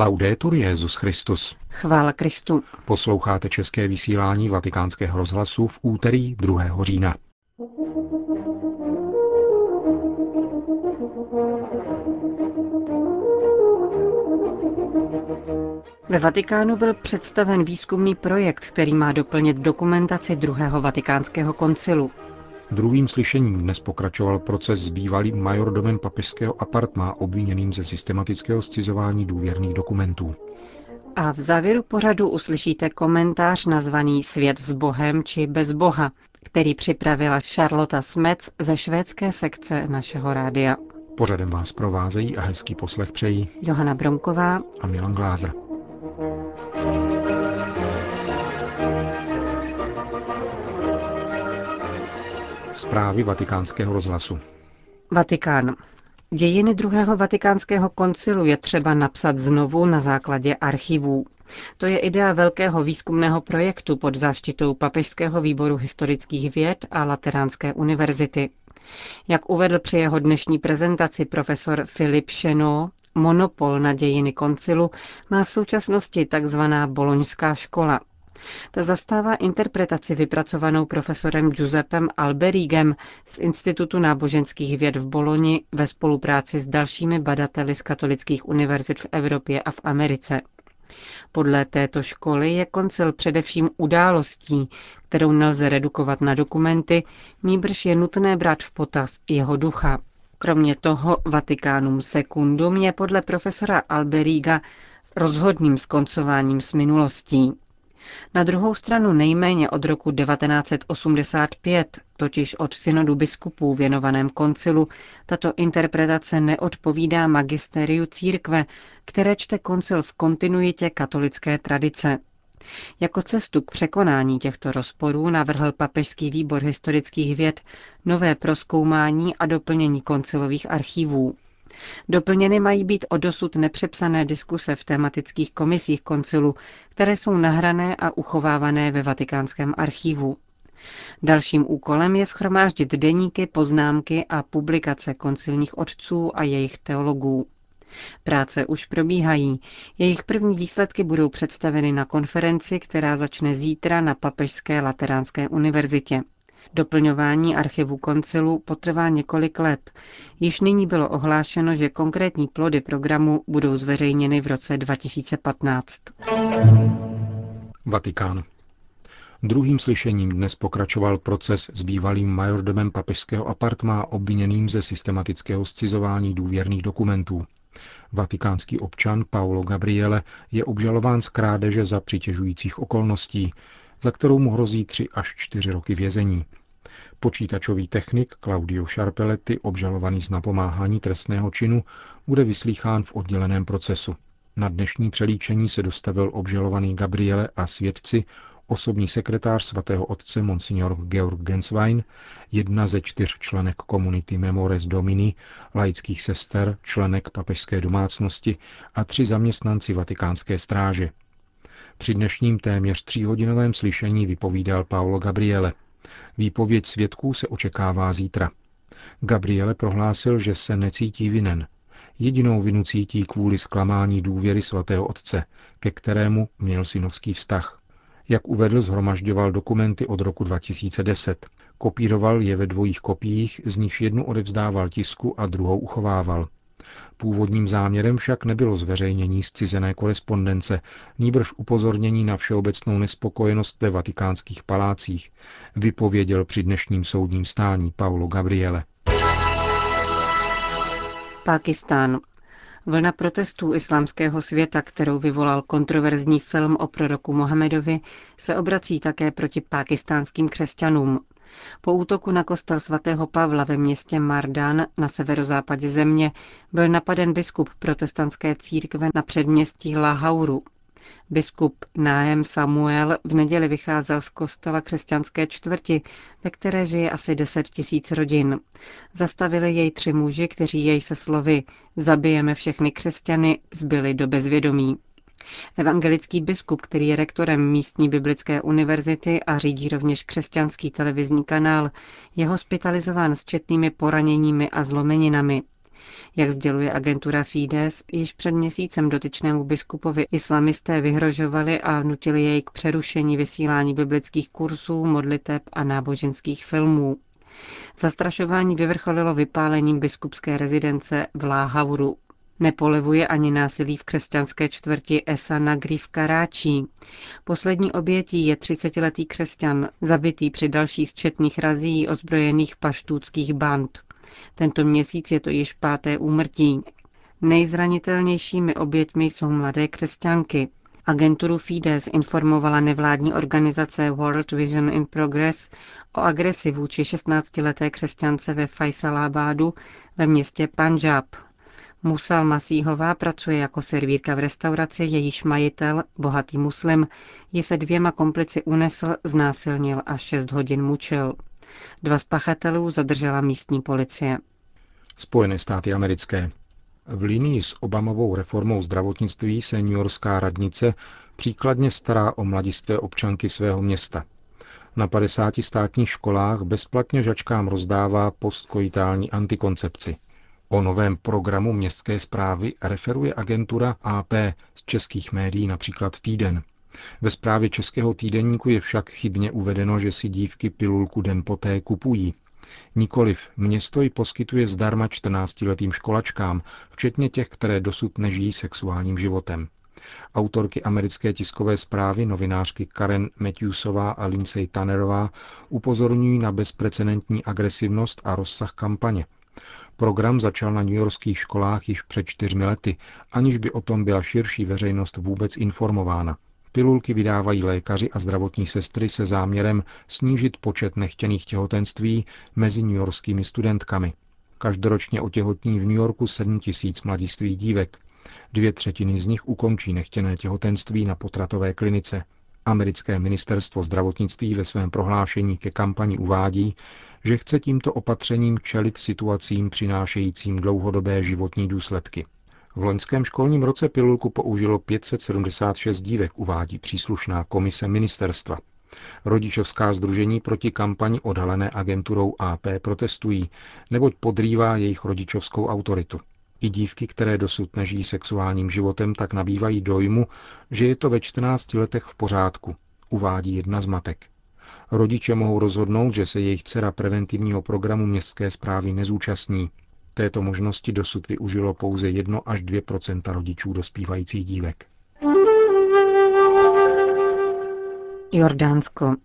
Laudetur Jezus Christus. Chvála Kristu. Posloucháte české vysílání Vatikánského rozhlasu v úterý 2. října. Ve Vatikánu byl představen výzkumný projekt, který má doplnit dokumentaci druhého vatikánského koncilu. Druhým slyšením dnes pokračoval proces s bývalým majordomem papežského apartma obviněným ze systematického scizování důvěrných dokumentů. A v závěru pořadu uslyšíte komentář nazvaný Svět s Bohem či bez Boha, který připravila Charlotta Smec ze švédské sekce našeho rádia. Pořadem vás provázejí a hezký poslech přejí Johana Bronková a Milan Glázer. Zprávy vatikánského rozhlasu. Vatikán. Dějiny druhého vatikánského koncilu je třeba napsat znovu na základě archivů. To je idea velkého výzkumného projektu pod záštitou Papežského výboru historických věd a Lateránské univerzity. Jak uvedl při jeho dnešní prezentaci profesor Filip Šeno, monopol na dějiny koncilu má v současnosti tzv. boloňská škola. Ta zastává interpretaci vypracovanou profesorem Giuseppem Alberigem z Institutu náboženských věd v Boloni ve spolupráci s dalšími badateli z katolických univerzit v Evropě a v Americe. Podle této školy je koncil především událostí, kterou nelze redukovat na dokumenty, níbrž je nutné brát v potaz jeho ducha. Kromě toho Vatikánum Secundum je podle profesora Alberiga rozhodným skoncováním s minulostí. Na druhou stranu nejméně od roku 1985, totiž od synodu biskupů věnovaném koncilu, tato interpretace neodpovídá magisteriu církve, které čte koncil v kontinuitě katolické tradice. Jako cestu k překonání těchto rozporů navrhl papežský výbor historických věd nové proskoumání a doplnění koncilových archivů. Doplněny mají být o dosud nepřepsané diskuse v tematických komisích koncilu, které jsou nahrané a uchovávané ve vatikánském archivu. Dalším úkolem je schromáždit deníky, poznámky a publikace koncilních otců a jejich teologů. Práce už probíhají. Jejich první výsledky budou představeny na konferenci, která začne zítra na Papežské lateránské univerzitě. Doplňování archivu koncilu potrvá několik let. Již nyní bylo ohlášeno, že konkrétní plody programu budou zveřejněny v roce 2015. Vatikán. Druhým slyšením dnes pokračoval proces s bývalým majordomem papežského apartma obviněným ze systematického scizování důvěrných dokumentů. Vatikánský občan Paolo Gabriele je obžalován z krádeže za přitěžujících okolností, za kterou mu hrozí tři až čtyři roky vězení. Počítačový technik Claudio Sharpeletti, obžalovaný z napomáhání trestného činu, bude vyslýchán v odděleném procesu. Na dnešní přelíčení se dostavil obžalovaný Gabriele a svědci, osobní sekretář svatého otce Monsignor Georg Genswein, jedna ze čtyř členek komunity Memores Domini, laických sester, členek papežské domácnosti a tři zaměstnanci vatikánské stráže. Při dnešním téměř tříhodinovém slyšení vypovídal Paolo Gabriele. Výpověď svědků se očekává zítra. Gabriele prohlásil, že se necítí vinen. Jedinou vinu cítí kvůli zklamání důvěry svatého otce, ke kterému měl synovský vztah. Jak uvedl, zhromažďoval dokumenty od roku 2010. Kopíroval je ve dvojích kopiích, z nichž jednu odevzdával tisku a druhou uchovával. Původním záměrem však nebylo zveřejnění zcizené korespondence, nýbrž upozornění na všeobecnou nespokojenost ve vatikánských palácích, vypověděl při dnešním soudním stání Paulo Gabriele. Pákistán. Vlna protestů islámského světa, kterou vyvolal kontroverzní film o proroku Mohamedovi, se obrací také proti pákistánským křesťanům. Po útoku na kostel svatého Pavla ve městě Mardan na severozápadě země byl napaden biskup protestantské církve na předměstí Lahauru. Biskup Náhem Samuel v neděli vycházel z kostela křesťanské čtvrti, ve které žije asi 10 tisíc rodin. Zastavili jej tři muži, kteří jej se slovy zabijeme všechny křesťany, zbyli do bezvědomí. Evangelický biskup, který je rektorem místní biblické univerzity a řídí rovněž křesťanský televizní kanál, je hospitalizován s četnými poraněními a zlomeninami. Jak sděluje agentura Fides, již před měsícem dotyčnému biskupovi islamisté vyhrožovali a nutili jej k přerušení vysílání biblických kursů, modliteb a náboženských filmů. Zastrašování vyvrcholilo vypálením biskupské rezidence v Láhavru. Nepolevuje ani násilí v křesťanské čtvrti Esa Nagri v Karáčí. Poslední obětí je 30-letý křesťan, zabitý při další z četných razí ozbrojených paštůckých band. Tento měsíc je to již páté úmrtí. Nejzranitelnějšími oběťmi jsou mladé křesťanky. Agenturu Fides informovala nevládní organizace World Vision in Progress o agresi vůči 16-leté křesťance ve Faisalabadu ve městě Punjab. Musal Masíhová pracuje jako servírka v restauraci, jejíž majitel, bohatý muslim, ji se dvěma komplici unesl, znásilnil a šest hodin mučil. Dva z pachatelů zadržela místní policie. Spojené státy americké. V linii s Obamovou reformou zdravotnictví se New Yorkská radnice příkladně stará o mladistvé občanky svého města. Na 50 státních školách bezplatně žačkám rozdává postkoitální antikoncepci. O novém programu městské zprávy referuje agentura AP z českých médií, například Týden. Ve zprávě českého týdenníku je však chybně uvedeno, že si dívky pilulku den poté kupují. Nikoliv, město ji poskytuje zdarma 14-letým školačkám, včetně těch, které dosud nežijí sexuálním životem. Autorky americké tiskové zprávy, novinářky Karen Matthewsová a Lindsay Tannerová, upozorňují na bezprecedentní agresivnost a rozsah kampaně. Program začal na newyorských školách již před čtyřmi lety, aniž by o tom byla širší veřejnost vůbec informována. Pilulky vydávají lékaři a zdravotní sestry se záměrem snížit počet nechtěných těhotenství mezi newyorskými studentkami. Každoročně otěhotní v New Yorku 7 tisíc mladistvých dívek. Dvě třetiny z nich ukončí nechtěné těhotenství na potratové klinice. Americké ministerstvo zdravotnictví ve svém prohlášení ke kampani uvádí, že chce tímto opatřením čelit situacím přinášejícím dlouhodobé životní důsledky. V loňském školním roce pilulku použilo 576 dívek, uvádí příslušná komise ministerstva. Rodičovská združení proti kampani odhalené agenturou AP protestují, neboť podrývá jejich rodičovskou autoritu. I dívky, které dosud nežijí sexuálním životem, tak nabývají dojmu, že je to ve 14 letech v pořádku, uvádí jedna z matek. Rodiče mohou rozhodnout, že se jejich dcera preventivního programu městské zprávy nezúčastní, této možnosti dosud využilo pouze 1 až 2% rodičů dospívajících dívek. Jordánsko.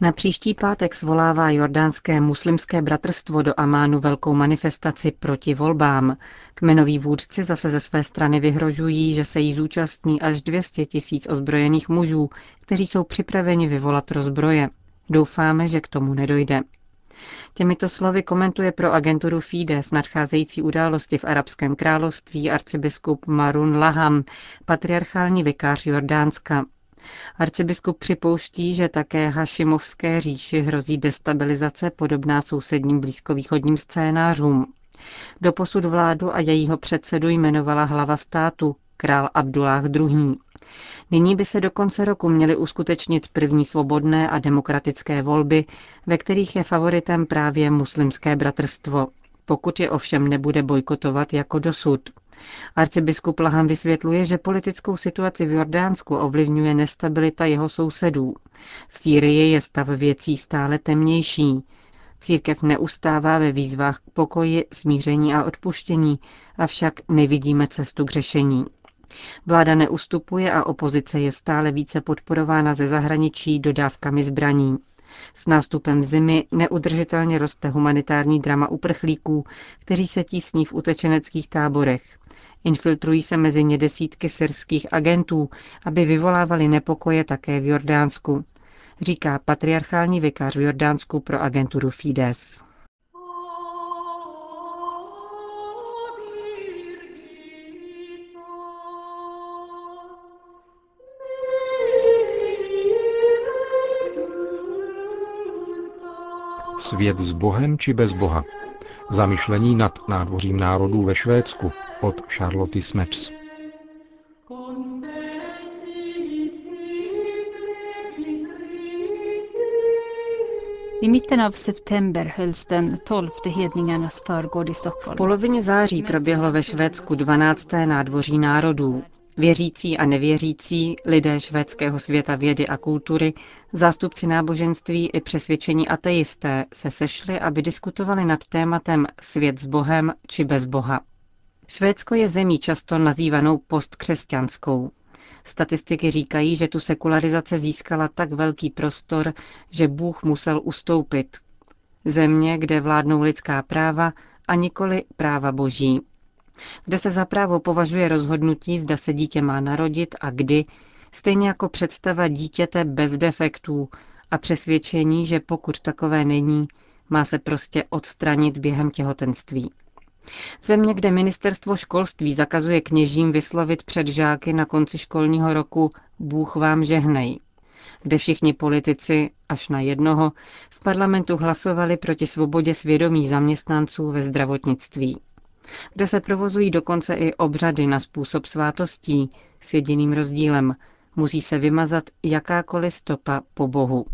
Na příští pátek svolává jordánské muslimské bratrstvo do Amánu velkou manifestaci proti volbám. Kmenoví vůdci zase ze své strany vyhrožují, že se jí zúčastní až 200 tisíc ozbrojených mužů, kteří jsou připraveni vyvolat rozbroje. Doufáme, že k tomu nedojde. Těmito slovy komentuje pro agenturu Fides nadcházející události v Arabském království arcibiskup Marun Laham, patriarchální vikář Jordánska. Arcibiskup připouští, že také Hašimovské říši hrozí destabilizace podobná sousedním blízkovýchodním scénářům. Doposud vládu a jejího předsedu jmenovala hlava státu, král Abdullah II. Nyní by se do konce roku měly uskutečnit první svobodné a demokratické volby, ve kterých je favoritem právě muslimské bratrstvo. Pokud je ovšem nebude bojkotovat jako dosud. Arcibiskup Laham vysvětluje, že politickou situaci v Jordánsku ovlivňuje nestabilita jeho sousedů. V Sýrii je stav věcí stále temnější. Církev neustává ve výzvách k pokoji, smíření a odpuštění, avšak nevidíme cestu k řešení. Vláda neustupuje a opozice je stále více podporována ze zahraničí dodávkami zbraní. S nástupem zimy neudržitelně roste humanitární drama uprchlíků, kteří se tísní v utečeneckých táborech. Infiltrují se mezi ně desítky syrských agentů, aby vyvolávali nepokoje také v Jordánsku, říká patriarchální vikář v Jordánsku pro agenturu Fides. Svět s Bohem či bez Boha. Zamyšlení nad nádvořím národů ve Švédsku od Charlotte Smets. I mitten av september hölls den 12 hedningarnas förgård i V Stockholm. polovině září proběhlo ve Švédsku 12. nádvoří národů. Věřící a nevěřící, lidé švédského světa vědy a kultury, zástupci náboženství i přesvědčení ateisté se sešli, aby diskutovali nad tématem svět s Bohem či bez Boha. Švédsko je zemí často nazývanou postkřesťanskou. Statistiky říkají, že tu sekularizace získala tak velký prostor, že Bůh musel ustoupit. Země, kde vládnou lidská práva a nikoli práva boží. Kde se za právo považuje rozhodnutí, zda se dítě má narodit a kdy, stejně jako představa dítěte bez defektů a přesvědčení, že pokud takové není, má se prostě odstranit během těhotenství. Země, kde ministerstvo školství zakazuje kněžím vyslovit před žáky na konci školního roku Bůh vám žehnej. Kde všichni politici, až na jednoho, v parlamentu hlasovali proti svobodě svědomí zaměstnanců ve zdravotnictví. Kde se provozují dokonce i obřady na způsob svátostí s jediným rozdílem. Musí se vymazat jakákoliv stopa po Bohu.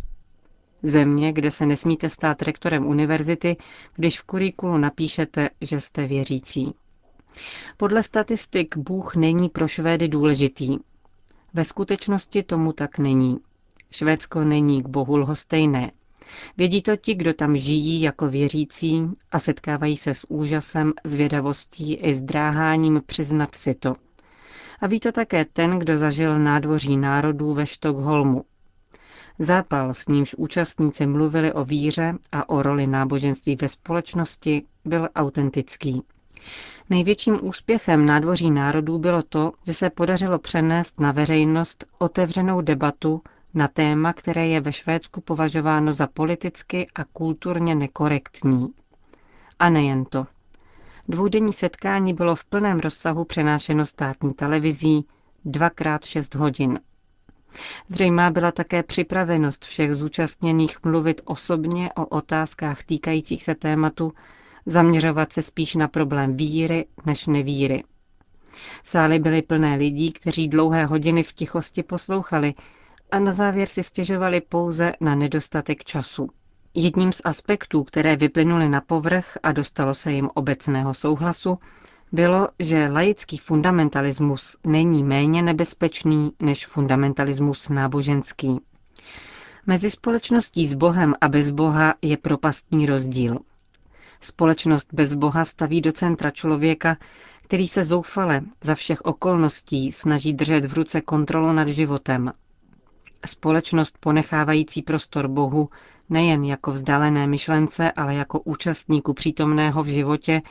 Země, kde se nesmíte stát rektorem univerzity, když v kurikulu napíšete, že jste věřící. Podle statistik Bůh není pro Švédy důležitý. Ve skutečnosti tomu tak není. Švédsko není k Bohu lhostejné. Vědí to ti, kdo tam žijí jako věřící a setkávají se s úžasem, zvědavostí i zdráháním přiznat si to. A ví to také ten, kdo zažil nádvoří národů ve Štokholmu. Zápal, s nímž účastníci mluvili o víře a o roli náboženství ve společnosti, byl autentický. Největším úspěchem nádvoří národů bylo to, že se podařilo přenést na veřejnost otevřenou debatu na téma, které je ve Švédsku považováno za politicky a kulturně nekorektní. A nejen to. Dvoudenní setkání bylo v plném rozsahu přenášeno státní televizí dvakrát šest hodin. Zřejmá byla také připravenost všech zúčastněných mluvit osobně o otázkách týkajících se tématu, zaměřovat se spíš na problém víry než nevíry. Sály byly plné lidí, kteří dlouhé hodiny v tichosti poslouchali a na závěr si stěžovali pouze na nedostatek času. Jedním z aspektů, které vyplynuly na povrch a dostalo se jim obecného souhlasu, bylo, že laický fundamentalismus není méně nebezpečný než fundamentalismus náboženský. Mezi společností s Bohem a bez Boha je propastní rozdíl. Společnost bez Boha staví do centra člověka, který se zoufale za všech okolností snaží držet v ruce kontrolu nad životem. Společnost ponechávající prostor Bohu nejen jako vzdálené myšlence, ale jako účastníku přítomného v životě,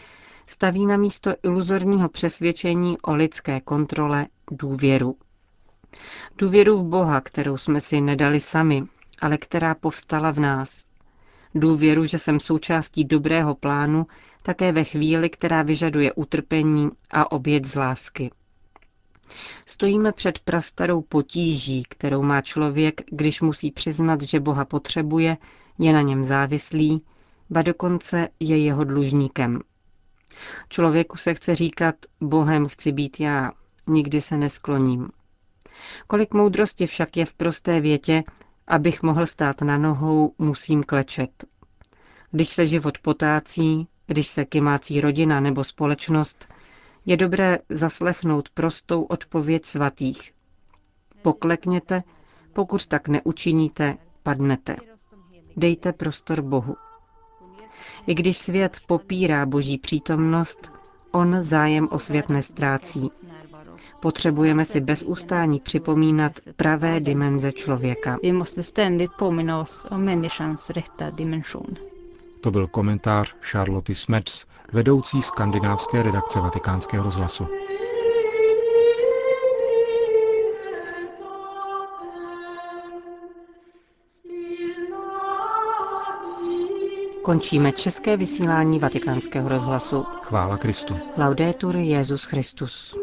staví na místo iluzorního přesvědčení o lidské kontrole důvěru. Důvěru v Boha, kterou jsme si nedali sami, ale která povstala v nás. Důvěru, že jsem součástí dobrého plánu, také ve chvíli, která vyžaduje utrpení a oběť z lásky. Stojíme před prastarou potíží, kterou má člověk, když musí přiznat, že Boha potřebuje, je na něm závislý, ba dokonce je jeho dlužníkem. Člověku se chce říkat, Bohem chci být já, nikdy se neskloním. Kolik moudrosti však je v prosté větě, abych mohl stát na nohou, musím klečet. Když se život potácí, když se kymácí rodina nebo společnost, je dobré zaslechnout prostou odpověď svatých. Poklekněte, pokud tak neučiníte, padnete. Dejte prostor Bohu. I když svět popírá boží přítomnost, on zájem o svět nestrácí. Potřebujeme si bez ustání připomínat pravé dimenze člověka. Vi måste ständigt påminna oss om människans. To byl komentář Charlotte Smets, vedoucí skandinávské redakce vatikánského rozhlasu. Končíme české vysílání vatikánského rozhlasu. Chvála Kristu. Laudetur Jezus Christus.